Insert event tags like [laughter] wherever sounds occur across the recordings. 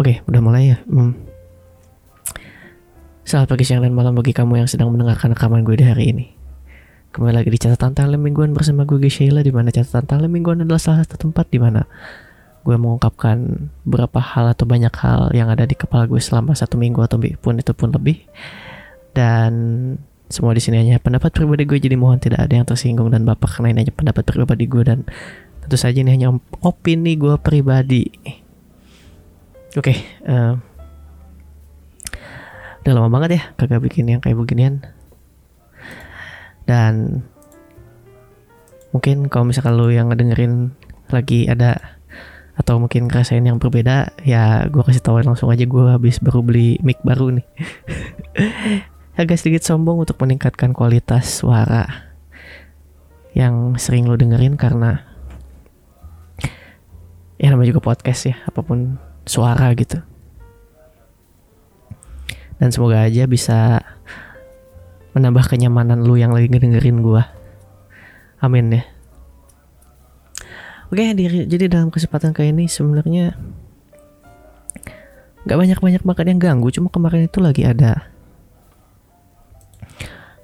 Oke, udah mulai ya. Hmm. Selamat pagi, siang, dan malam bagi kamu yang sedang mendengarkan rekaman gue di hari ini. Kembali lagi di catatan talent mingguan bersama gue Sheila di mana catatan talent mingguan adalah salah satu tempat di mana gue mengungkapkan beberapa hal atau banyak hal yang ada di kepala gue selama satu minggu atau pun itu pun lebih. Dan semua di sini hanya pendapat pribadi gue jadi mohon tidak ada yang tersinggung dan bapak karena ini hanya pendapat pribadi gue dan tentu saja ini hanya opini gue pribadi. Oke, okay, uh, udah lama banget ya kagak bikin yang kayak beginian. Dan mungkin kalau misalkan lo yang ngedengerin lagi ada atau mungkin ngerasain yang berbeda ya gue kasih tahu langsung aja gue habis baru beli mic baru nih [laughs] agak sedikit sombong untuk meningkatkan kualitas suara yang sering lo dengerin karena ya namanya juga podcast ya apa pun suara gitu. Dan semoga aja bisa menambah kenyamanan lu yang lagi ngedengerin gua. Amin ya. Oke jadi dalam kesempatan kayak ini sebenarnya nggak banyak banyak makan yang ganggu cuma kemarin itu lagi ada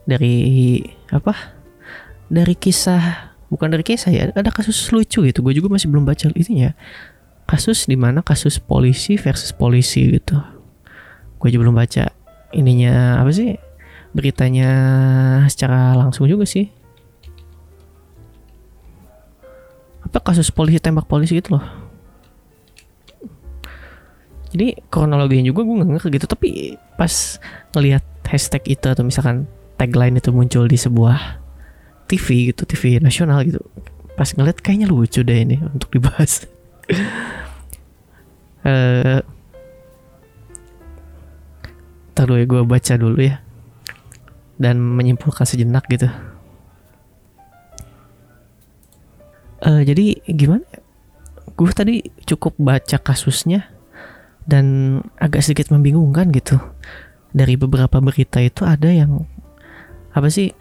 dari apa? Dari kisah bukan dari kisah ya ada kasus lucu gitu. Gue juga masih belum baca ini ya kasus di mana kasus polisi versus polisi gitu gue juga belum baca ininya apa sih beritanya secara langsung juga sih apa kasus polisi tembak polisi gitu loh jadi kronologinya juga gue nggak ngerti gitu tapi pas ngelihat hashtag itu atau misalkan tagline itu muncul di sebuah TV gitu, TV nasional gitu. Pas ngeliat kayaknya lucu deh ini untuk dibahas. [laughs] uh, Taruh ya gue baca dulu ya dan menyimpulkan sejenak gitu. Uh, jadi gimana? Ya? Gue tadi cukup baca kasusnya dan agak sedikit membingungkan gitu. Dari beberapa berita itu ada yang apa sih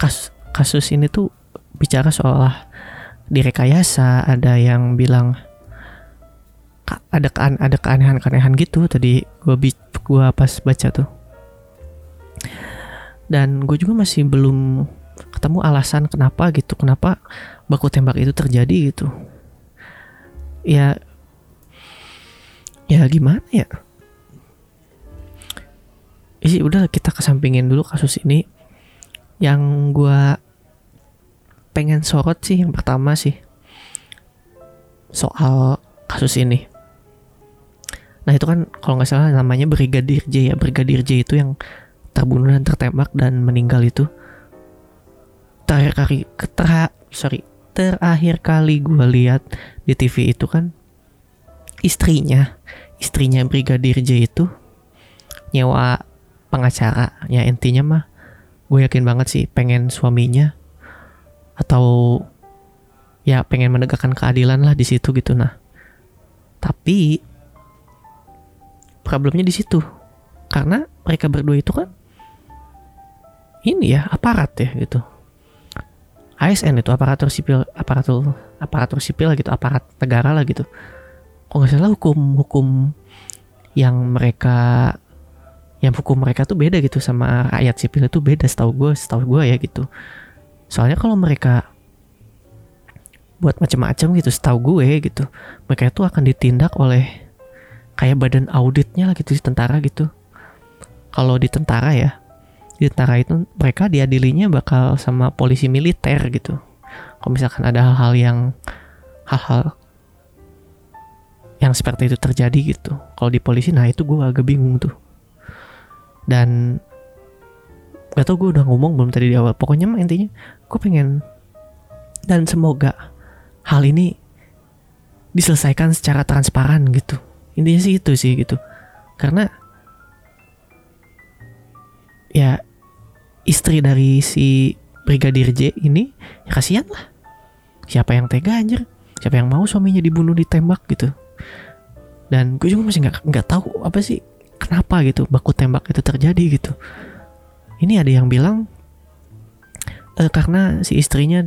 kas kasus ini tuh bicara soal direkayasa ada yang bilang ada kean ada keanehan-keanehan gitu tadi gua gua pas baca tuh. Dan gue juga masih belum ketemu alasan kenapa gitu kenapa baku tembak itu terjadi gitu. Ya ya gimana ya? Isi udah kita kesampingin dulu kasus ini. Yang gue pengen sorot sih yang pertama sih soal kasus ini. Nah itu kan kalau nggak salah namanya Brigadir J ya. Brigadir J itu yang terbunuh dan tertembak dan meninggal itu. Terakhir kali, ter, sorry, terakhir kali gue lihat di TV itu kan istrinya, istrinya Brigadir J itu nyewa pengacara. Ya intinya mah gue yakin banget sih pengen suaminya atau ya pengen menegakkan keadilan lah di situ gitu nah tapi problemnya di situ. Karena mereka berdua itu kan ini ya aparat ya gitu. ASN itu aparatur sipil aparatur aparatur sipil gitu aparat negara lah gitu. Kok nggak salah hukum hukum yang mereka yang hukum mereka tuh beda gitu sama rakyat sipil itu beda setahu gue setahu gue ya gitu. Soalnya kalau mereka buat macam-macam gitu setahu gue gitu mereka itu akan ditindak oleh kayak badan auditnya lah gitu di tentara gitu. Kalau di tentara ya di tentara itu mereka diadilinya bakal sama polisi militer gitu. Kalau misalkan ada hal-hal yang hal-hal yang seperti itu terjadi gitu. Kalau di polisi nah itu gue agak bingung tuh. Dan gak tau gue udah ngomong belum tadi di awal. Pokoknya mah intinya gue pengen dan semoga hal ini diselesaikan secara transparan gitu intinya sih itu sih gitu. Karena ya istri dari si brigadir J ini ya kasihan lah. Siapa yang tega anjir? Siapa yang mau suaminya dibunuh ditembak gitu. Dan gue juga masih nggak nggak tahu apa sih kenapa gitu baku tembak itu terjadi gitu. Ini ada yang bilang e, karena si istrinya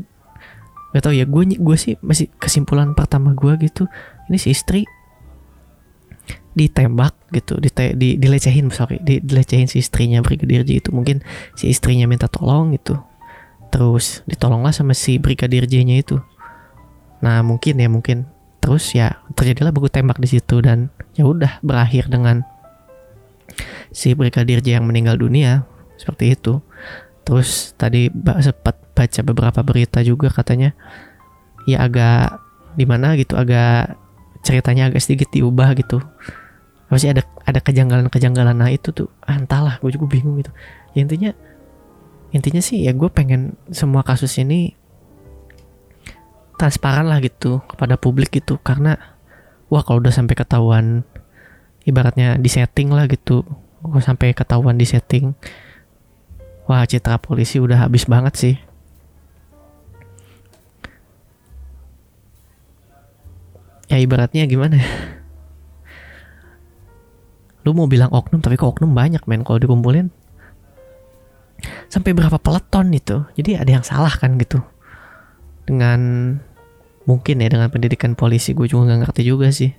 gak tau ya gue gue sih masih kesimpulan pertama gue gitu. Ini si istri ditembak gitu dite, di dilecehin sorry di, dilecehin si istrinya brigadir J itu. Mungkin si istrinya minta tolong gitu. Terus ditolonglah sama si brigadir J-nya itu. Nah mungkin ya mungkin. Terus ya terjadilah buku tembak di situ dan ya udah berakhir dengan si brigadir J yang meninggal dunia seperti itu. Terus tadi sempat baca beberapa berita juga katanya ya agak di mana gitu agak ceritanya agak sedikit diubah gitu masih ada ada kejanggalan-kejanggalan. Nah itu tuh ah, entahlah gue juga bingung gitu. Ya intinya intinya sih ya gue pengen semua kasus ini transparan lah gitu kepada publik gitu. Karena wah kalau udah sampai ketahuan ibaratnya di setting lah gitu gue sampai ketahuan di setting wah citra polisi udah habis banget sih. Ya ibaratnya gimana ya lu mau bilang oknum tapi kok oknum banyak men kalau dikumpulin? Sampai berapa peleton itu? Jadi ada yang salah kan gitu. Dengan mungkin ya dengan pendidikan polisi gue juga nggak ngerti juga sih.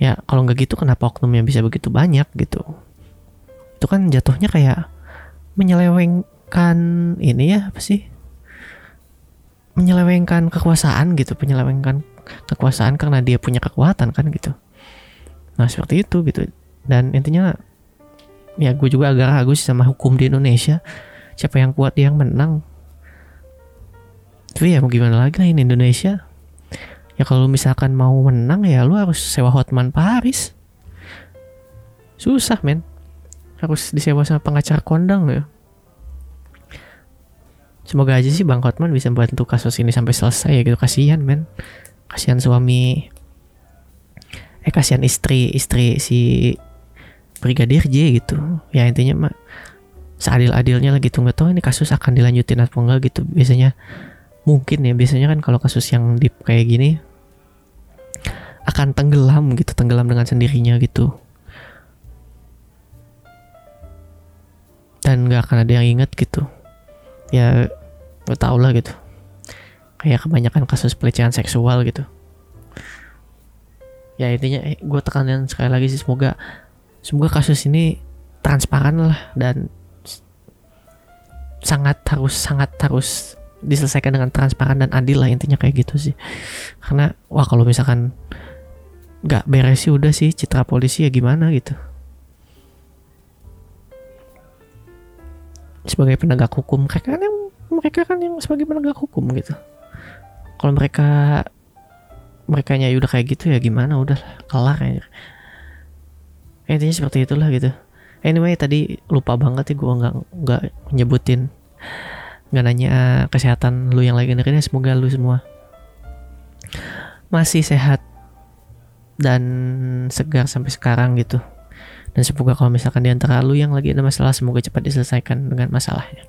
Ya kalau nggak gitu kenapa oknumnya bisa begitu banyak gitu? Itu kan jatuhnya kayak menyelewengkan ini ya apa sih? Menyelewengkan kekuasaan gitu. Menyelewengkan kekuasaan karena dia punya kekuatan kan gitu nah seperti itu gitu. Dan intinya ya gue juga agak ragu sih sama hukum di Indonesia. Siapa yang kuat yang menang. Tapi ya mau gimana lagi lah ini Indonesia? Ya kalau misalkan mau menang ya lu harus sewa Hotman Paris. Susah men. Harus disewa sama pengacara kondang ya. Semoga aja sih Bang Hotman bisa bantu kasus ini sampai selesai ya gitu. Kasihan men. Kasihan suami eh kasihan istri istri si brigadir J gitu. Ya intinya mah seadil-adilnya lah gitu. Nggak tahu ini kasus akan dilanjutin atau enggak gitu. Biasanya mungkin ya. Biasanya kan kalau kasus yang deep kayak gini akan tenggelam gitu. Tenggelam dengan sendirinya gitu. Dan nggak akan ada yang inget gitu. Ya gue tau lah gitu. Kayak kebanyakan kasus pelecehan seksual gitu ya intinya eh, gue tekanin sekali lagi sih semoga semoga kasus ini transparan lah dan sangat harus sangat harus diselesaikan dengan transparan dan adil lah intinya kayak gitu sih. Karena wah kalau misalkan nggak beres sih udah sih citra polisi ya gimana gitu. Sebagai penegak hukum mereka kan yang mereka kan yang sebagai penegak hukum gitu. Kalau mereka mereka nya udah kayak gitu ya gimana? Udah kelar ya. Intinya seperti itulah gitu. Anyway tadi lupa banget ya gue nggak nggak nyebutin nggak nanya kesehatan lu yang lagi dengerin ya semoga lu semua masih sehat dan segar sampai sekarang gitu. Dan semoga kalau misalkan di antara lu yang lagi ada masalah semoga cepat diselesaikan dengan masalahnya.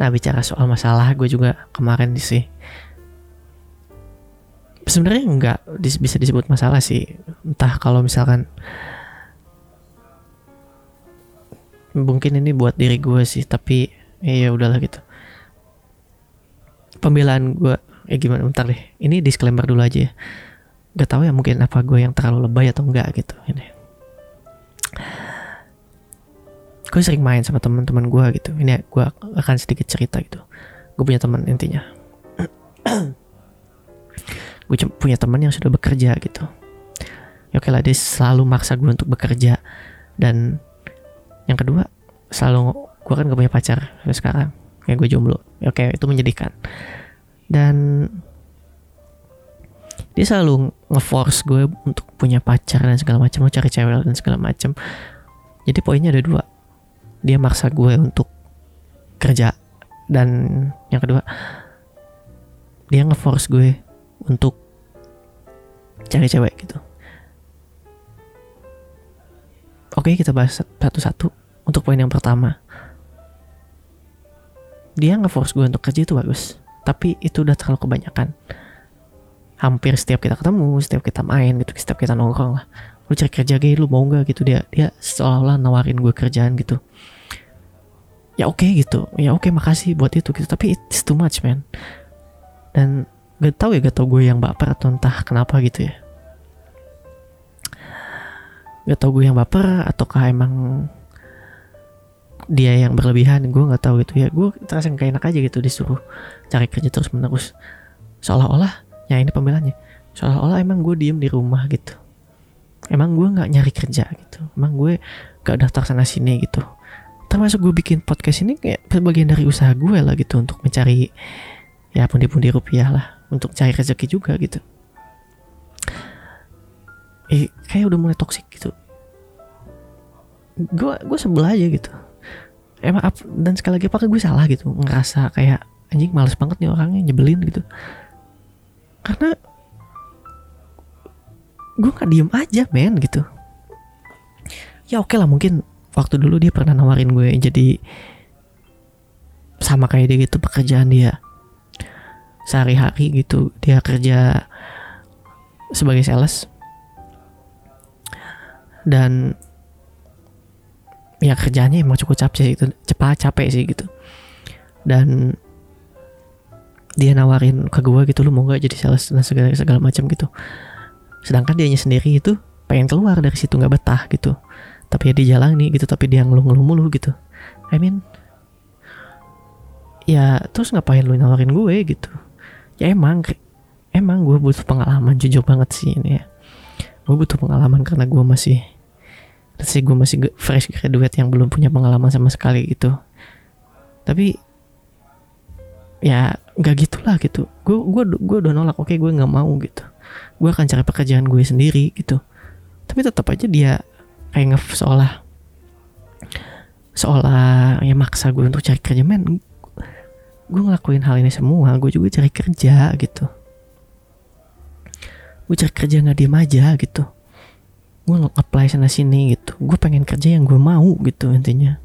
Nah bicara soal masalah gue juga kemarin sih sebenarnya nggak bisa disebut masalah sih. Entah kalau misalkan mungkin ini buat diri gue sih tapi ya, ya udahlah gitu. Pembelaan gue eh gimana bentar deh. Ini disclaimer dulu aja ya. Gak tahu ya mungkin apa gue yang terlalu lebay atau enggak gitu ini. Gue sering main sama teman-teman gue gitu. Ini gue akan sedikit cerita gitu. Gue punya teman intinya [clears throat] gue punya teman yang sudah bekerja gitu. Ya oke lah dia selalu maksa gue untuk bekerja. Dan yang kedua selalu gue kan gak punya pacar sampai sekarang. Kayak gue jomblo. Ya oke itu menyedihkan. Dan dia selalu ngeforce gue untuk punya pacar dan segala macam mau cari cewek dan segala macam. Jadi poinnya ada dua. Dia maksa gue untuk kerja. Dan yang kedua dia ngeforce gue untuk cari cewek gitu. Oke, kita bahas satu-satu. Untuk poin yang pertama, dia nge-force gue untuk kerja itu bagus, tapi itu udah terlalu kebanyakan. Hampir setiap kita ketemu, setiap kita main gitu, setiap kita nongkrong lah. Lu cari kerja gay, lu mau gak gitu dia dia seolah-olah nawarin gue kerjaan gitu. Ya oke okay, gitu, ya oke okay, makasih buat itu gitu, tapi it's too much man. Dan gak tau ya gak tau gue yang baper atau entah kenapa gitu ya. Nggak tahu gue yang baper ataukah emang dia yang berlebihan gue nggak tahu gitu ya. Gue terasa kayak enak aja gitu disuruh cari kerja terus menerus seolah-olah ya ini pembelanya seolah-olah emang gue diem di rumah gitu. Emang gue nggak nyari kerja gitu. Emang gue gak daftar sana sini gitu. Termasuk gue bikin podcast ini kayak bagian dari usaha gue lah gitu untuk mencari ya pundi-pundi rupiah lah untuk cari rezeki juga gitu. Eh kayak udah mulai toksik gitu. Gue gue sebel aja gitu. Emang ap, dan sekali lagi apakah gue salah gitu? Ngerasa kayak anjing males banget nih orangnya nyebelin gitu. Karena gue nggak diem aja men gitu. Ya oke okay lah mungkin waktu dulu dia pernah nawarin gue jadi sama kayak dia gitu pekerjaan dia sehari-hari gitu. Dia kerja sebagai sales. Dan ya kerjanya emang cukup capek sih itu cepat capek sih gitu. Dan dia nawarin ke gue gitu lu mau gak jadi sales? Dan segala segala macam gitu. Sedangkan dia sendiri itu pengen keluar dari situ nggak betah gitu. Tapi ya di jalan nih gitu tapi dia ngeluh-ngeluh mulu gitu. I mean ya terus ngapain lu nawarin gue gitu ya emang emang gue butuh pengalaman jujur banget sih ini ya. Gue butuh pengalaman karena gue masih sih gue masih fresh graduate yang belum punya pengalaman sama sekali gitu. Tapi ya nggak gitulah gitu. Gue gue gue udah nolak oke gue nggak mau gitu. Gue akan cari pekerjaan gue sendiri gitu. Tapi tetap aja dia kayak nge seolah seolah ya maksa gue untuk cari kerja men gue ngelakuin hal ini semua gue juga cari kerja gitu. Gue cari kerja nggak diem aja gitu. Gue apply sana sini gitu. Gue pengen kerja yang gue mau gitu intinya.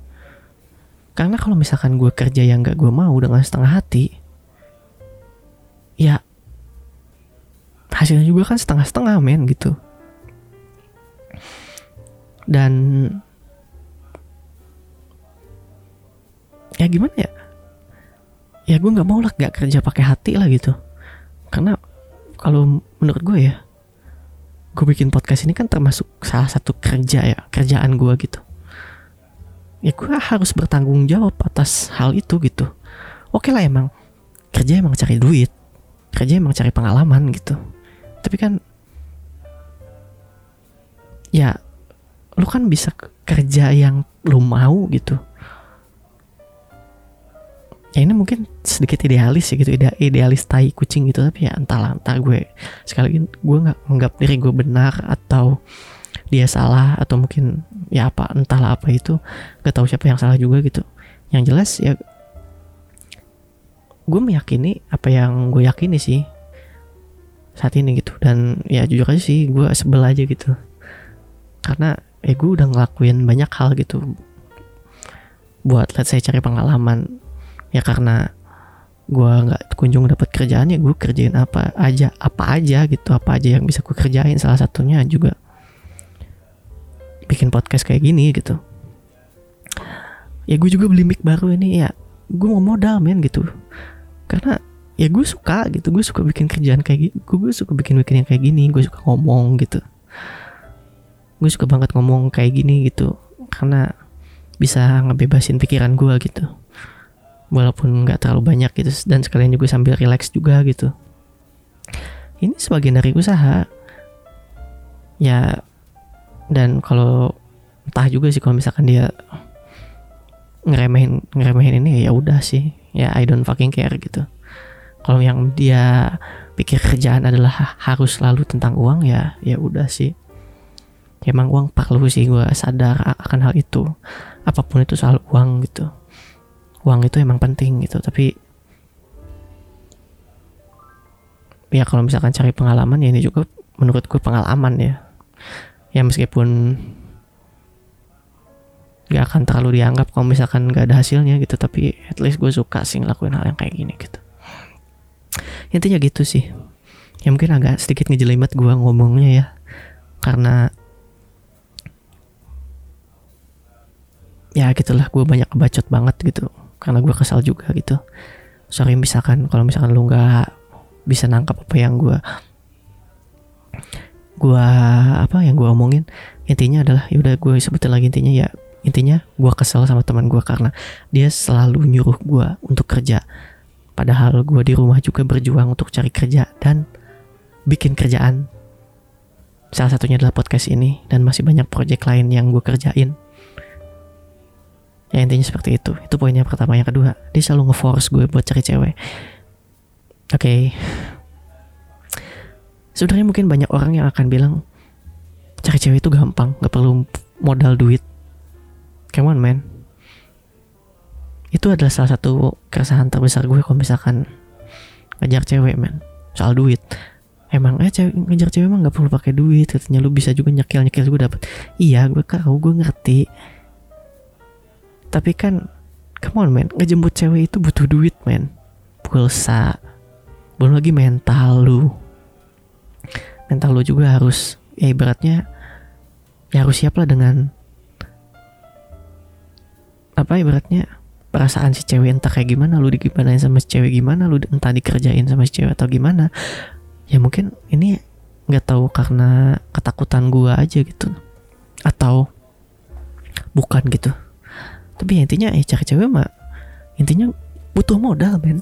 Karena kalau misalkan gue kerja yang gak gue mau dengan setengah hati ya hasilnya juga kan setengah-setengah men gitu. Dan ya gimana ya ya gue nggak mau lah gak kerja pakai hati lah gitu. Karena kalau menurut gue ya gue bikin podcast ini kan termasuk salah satu kerja ya kerjaan gue gitu. Ya gue harus bertanggung jawab atas hal itu gitu. Oke lah emang kerja emang cari duit kerja emang cari pengalaman gitu. Tapi kan ya lu kan bisa kerja yang lu mau gitu ya ini mungkin sedikit idealis ya gitu ide idealis tai kucing gitu tapi ya entahlah entah gue sekali lagi gue nggak menganggap diri gue benar atau dia salah atau mungkin ya apa entahlah apa itu gak tahu siapa yang salah juga gitu. Yang jelas ya gue meyakini apa yang gue yakini sih saat ini gitu. Dan ya jujur aja sih gue sebel aja gitu. Karena ya gue udah ngelakuin banyak hal gitu. Buat let's say cari pengalaman ya karena gue nggak kunjung dapat kerjaan ya gue kerjain apa aja apa aja gitu apa aja yang bisa gue kerjain. Salah satunya juga bikin podcast kayak gini gitu. Ya gue juga beli mic baru ini ya gue mau modal men gitu. Karena ya gue suka gitu gue suka bikin kerjaan kayak gitu gue suka bikin bikin yang kayak gini gue suka ngomong gitu. Gue suka banget ngomong kayak gini gitu karena bisa ngebebasin pikiran gue gitu walaupun nggak terlalu banyak gitu. Dan sekalian juga sambil relax juga gitu. Ini sebagian dari usaha. Ya dan kalau entah juga sih kalau misalkan dia ngeremehin ngeremehin ini ya udah sih. Ya I don't fucking care gitu. Kalau yang dia pikir kerjaan adalah harus selalu tentang uang ya ya udah sih. Emang uang perlu sih gue sadar akan hal itu. Apa pun itu soal uang gitu uang itu emang penting gitu tapi ya kalau misalkan cari pengalaman ya ini juga menurut gue pengalaman ya. Ya meskipun gak akan terlalu dianggap kalau misalkan gak ada hasilnya gitu tapi at least gue suka sih ngelakuin hal yang kayak gini gitu. Intinya gitu sih. Ya mungkin agak sedikit ngejelimet gue ngomongnya ya karena ya gitulah gue banyak bacot banget gitu karena gue kesal juga gitu. Sorry misalkan kalau misalkan lu nggak bisa nangkap apa yang gue gue apa yang gue omongin intinya adalah ya udah gue sebutin lagi intinya ya intinya gue kesel sama teman gue karena dia selalu nyuruh gue untuk kerja. Padahal gue di rumah juga berjuang untuk cari kerja dan bikin kerjaan. Salah satunya adalah podcast ini dan masih banyak project lain yang gue kerjain ya intinya seperti itu. Itu poinnya pertama. Yang kedua dia selalu ngeforce gue buat cari cewek. Oke. Okay. sebenarnya mungkin banyak orang yang akan bilang cari cewek itu gampang gak perlu modal duit. Come on man. Itu adalah salah satu keresahan terbesar gue kalau misalkan ngejar cewek man. Soal duit. Emang eh cewek, ngejar cewek emang nggak perlu pakai duit. Katanya lu bisa juga nyekil nyekil gue dapet. Iya gue tahu gue ngerti tapi kan come on man ngejemput cewek itu butuh duit man pulsa. Belum lagi mental lu. Mental lu juga harus ya ibaratnya ya harus siap lah dengan apa ibaratnya perasaan si cewek entah kayak gimana lu digimanain sama si cewek gimana lu entah dikerjain sama si cewek atau gimana. Ya mungkin ini nggak tahu karena ketakutan gua aja gitu. Atau bukan gitu tapi ya intinya eh cari cewek mah intinya butuh modal men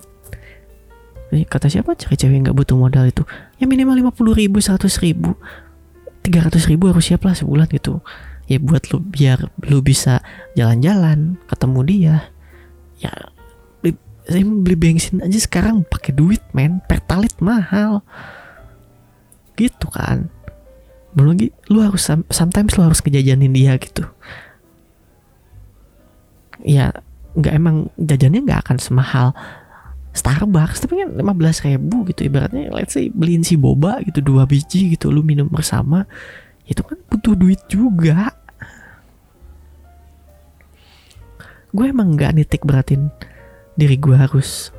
eh, kata siapa? Cari cewek nggak butuh modal itu. Ya minimal lima puluh ribu seratus ribu. tiga ratus ribu harus siap lah sebulan gitu. Ya buat lu biar lu bisa jalan-jalan ketemu dia. Ya beli, saya beli bensin aja sekarang pakai duit men. Pertalit mahal. Gitu kan. Belum lagi lu harus sometimes lu harus ngejajanin dia gitu ya nggak emang jajannya nggak akan semahal Starbucks tapi kan 15 ribu gitu ibaratnya let's say beliin si boba gitu dua biji gitu lu minum bersama itu kan butuh duit juga. Gue emang nggak nitik beratin diri gue harus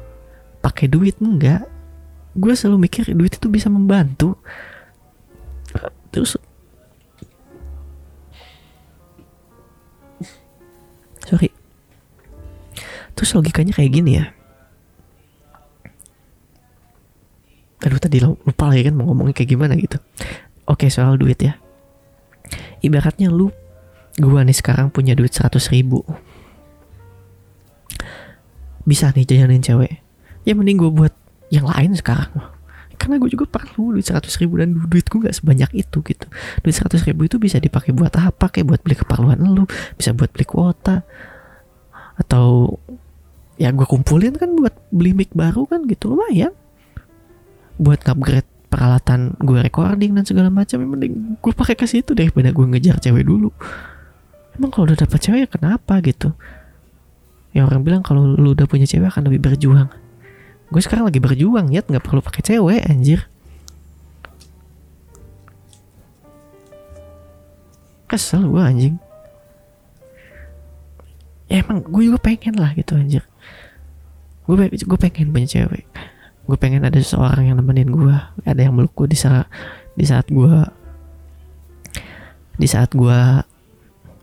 pakai duit enggak gue selalu mikir duit itu bisa membantu. Terus terus logikanya kayak gini ya. Aduh tadi lupa lagi kan mau ngomongnya kayak gimana gitu. Oke soal duit ya. Ibaratnya lu gua nih sekarang punya duit 100 ribu. Bisa nih jajanin cewek. Ya mending gue buat yang lain sekarang. Karena gue juga perlu duit 100 ribu dan duit gue gak sebanyak itu gitu. Duit 100 ribu itu bisa dipakai buat apa? Kayak buat beli keperluan lu bisa buat beli kuota atau ya gue kumpulin kan buat beli mic baru kan gitu lumayan. Buat upgrade peralatan gue recording dan segala macam yang mending gue pakai ke situ daripada gue ngejar cewek dulu. Emang kalau udah dapet cewek ya kenapa gitu? Ya orang bilang kalau lu udah punya cewek akan lebih berjuang. Gue sekarang lagi berjuang ya nggak perlu pakai cewek anjir. Kesel gue anjing ya emang gue juga pengen lah gitu anjir gue gue pengen punya cewek gue pengen ada seseorang yang nemenin gue ada yang meluk gue di saat di saat gue di saat gue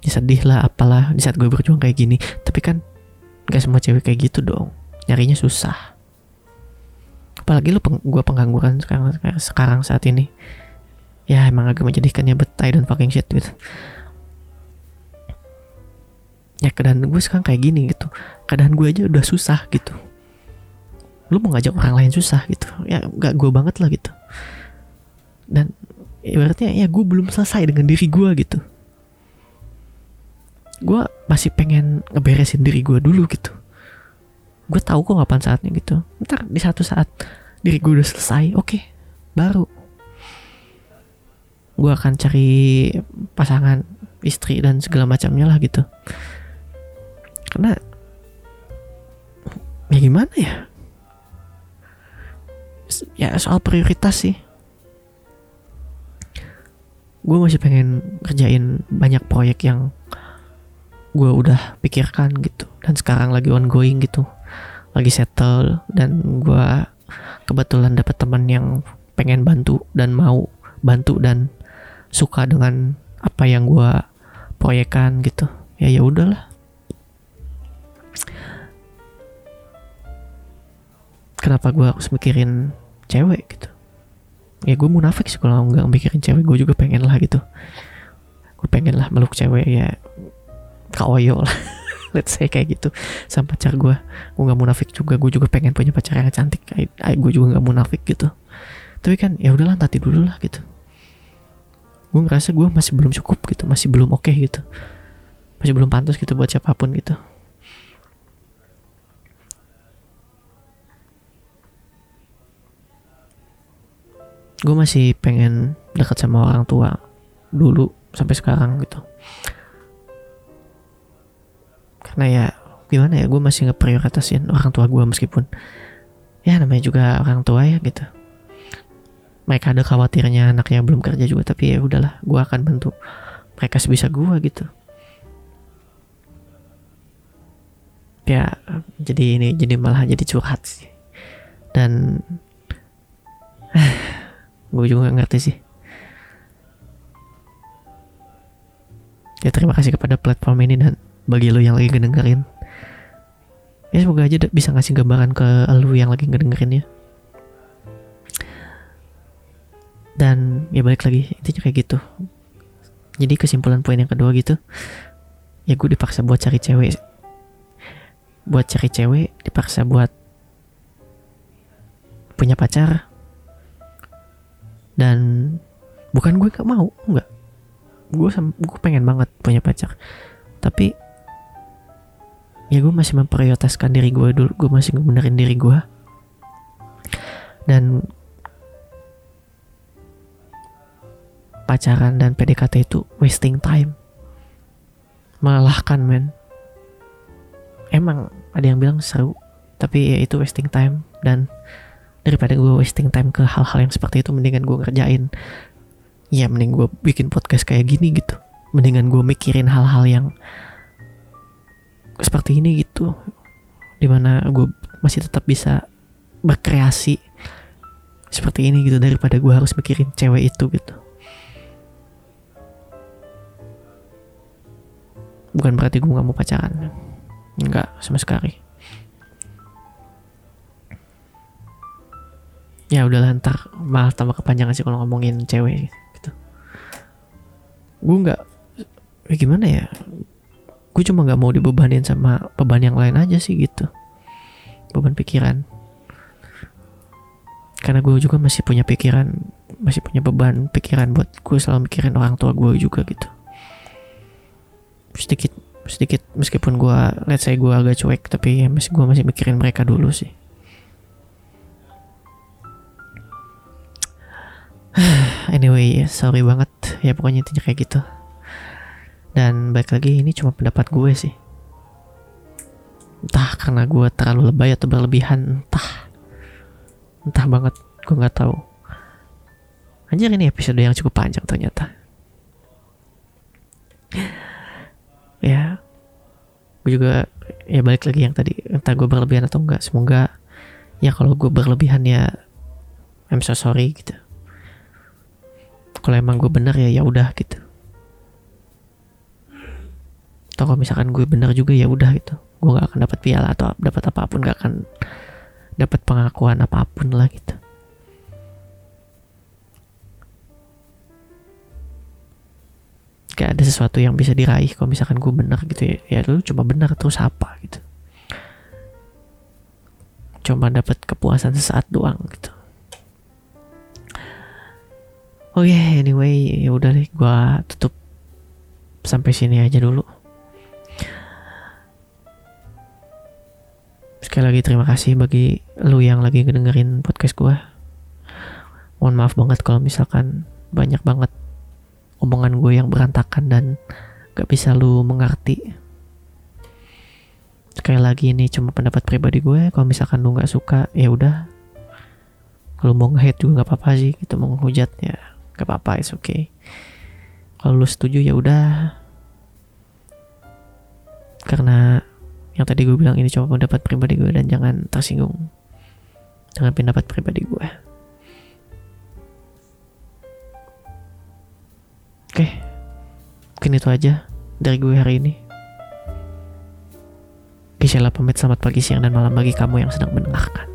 sedih lah apalah di saat gue berjuang kayak gini tapi kan Gak semua cewek kayak gitu dong. Nyarinya susah. Apalagi lu peng gue pengangguran sekarang, sekarang saat ini. Ya emang agak menjadikannya betai dan fucking shit gitu. Ya keadaan gue sekarang kayak gini gitu. Keadaan gue aja udah susah gitu. Lu mau ngajak orang lain susah gitu. Ya gak gue banget lah gitu. Dan ibaratnya ya gue belum selesai dengan diri gue gitu gue masih pengen ngeberesin diri gue dulu gitu gue tahu kok kapan saatnya gitu ntar di satu saat diri gue udah selesai oke okay, baru gue akan cari pasangan istri dan segala macamnya lah gitu karena ya gimana ya? Ya soal prioritas sih. Gue masih pengen kerjain banyak proyek yang gue udah pikirkan gitu. Dan sekarang lagi ongoing gitu. Lagi settle dan gue kebetulan dapet teman yang pengen bantu dan mau bantu dan suka dengan apa yang gue proyekan gitu. Ya ya udahlah kenapa gue harus mikirin cewek gitu. Ya gue munafik sih kalau nggak mikirin cewek. Gue juga pengen lah gitu. Gue pengen lah meluk cewek ya kaoyo lah. [laughs] Let's say kayak gitu. Sama pacar gue gue nggak munafik juga. Gue juga pengen punya pacar yang cantik. Kayak gue juga nggak munafik gitu. Tapi kan ya udahlah nanti dulu lah gitu. Gue ngerasa gue masih belum cukup gitu. Masih belum oke okay, gitu. Masih belum pantas gitu buat siapa pun gitu gue masih pengen dekat sama orang tua dulu sampai sekarang gitu. Karena ya gimana ya gue masih ngeprioritasin orang tua gue meskipun ya namanya juga orang tua ya gitu. Mereka ada khawatirnya anaknya belum kerja juga tapi ya udahlah gue akan bantu mereka sebisa gue gitu. Ya jadi ini jadi malah jadi curhat sih. Dan [laughs] gue juga gak ngerti sih. Ya terima kasih kepada platform ini dan bagi lo yang lagi ngedengerin. Ya semoga aja bisa ngasih gambaran ke lo yang lagi ngedengerin ya. Dan ya balik lagi. Intinya kayak gitu. Jadi kesimpulan poin yang kedua gitu ya gue dipaksa buat cari cewek buat cari cewek dipaksa buat punya pacar dan bukan gue gak mau enggak gue gue pengen banget punya pacar. Tapi ya gue masih memprioritaskan diri gue dulu gue masih ngebenerin diri gue. Dan pacaran dan PDKT itu wasting time. Melelahkan men. Emang ada yang bilang seru tapi ya itu wasting time dan daripada gue wasting time ke hal-hal yang seperti itu mendingan gue ngerjain. Ya mending gue bikin podcast kayak gini gitu. Mendingan gue mikirin hal-hal yang seperti ini gitu. Di mana gue masih tetap bisa berkreasi seperti ini gitu daripada gue harus mikirin cewek itu gitu. Bukan berarti gue gak mau pacaran. Enggak sama sekali ya udah ntar malah tambah kepanjangan sih kalau ngomongin cewek gitu. Gue nggak ya gimana ya gue cuma nggak mau dibebanin sama beban yang lain aja sih gitu. Beban pikiran. Karena gue juga masih punya pikiran masih punya beban pikiran buat gue selalu mikirin orang tua gue juga gitu. Sedikit sedikit meskipun gue let's say gue agak cuek tapi ya masih gue masih mikirin mereka dulu sih [sighs] anyway sorry banget. Ya pokoknya intinya kayak gitu. Dan baik lagi ini cuma pendapat gue sih. Entah karena gue terlalu lebay atau berlebihan entah. Entah banget gue nggak tahu. Anjir ini episode yang cukup panjang ternyata. [sighs] Ya gue juga ya balik lagi yang tadi. Entah gue berlebihan atau enggak semoga ya kalau gue berlebihan ya I'm so sorry gitu kalau emang gue bener ya ya udah gitu. Atau kalau misalkan gue bener juga ya udah gitu. Gue gak akan dapat piala atau dapat apa pun gak akan dapat pengakuan apa pun lah gitu. Gak ada sesuatu yang bisa diraih kalau misalkan gue bener gitu ya. Ya lu cuma bener terus apa gitu. Cuma dapat kepuasan sesaat doang gitu oh ya yeah, anyway ya udah deh gue tutup sampai sini aja dulu. Sekali lagi terima kasih bagi lu yang lagi ngedengerin podcast gue mohon maaf banget kalau misalkan banyak banget omongan gue yang berantakan dan gak bisa lu mengerti. Sekali lagi ini cuma pendapat pribadi gue kalau misalkan lu nggak suka ya udah. Kalau mau nge juga nggak apa-apa sih gitu mau ngehujat ya gak apa-apa it's okay. Kalau lu setuju ya udah. Karena yang tadi gue bilang ini cuma pendapat pribadi gue dan jangan tersinggung. Dengan pendapat pribadi gue oke mungkin itu aja dari gue hari ini. Gisela pamit. Selamat pagi, siang, dan malam bagi kamu yang sedang mendengarkan.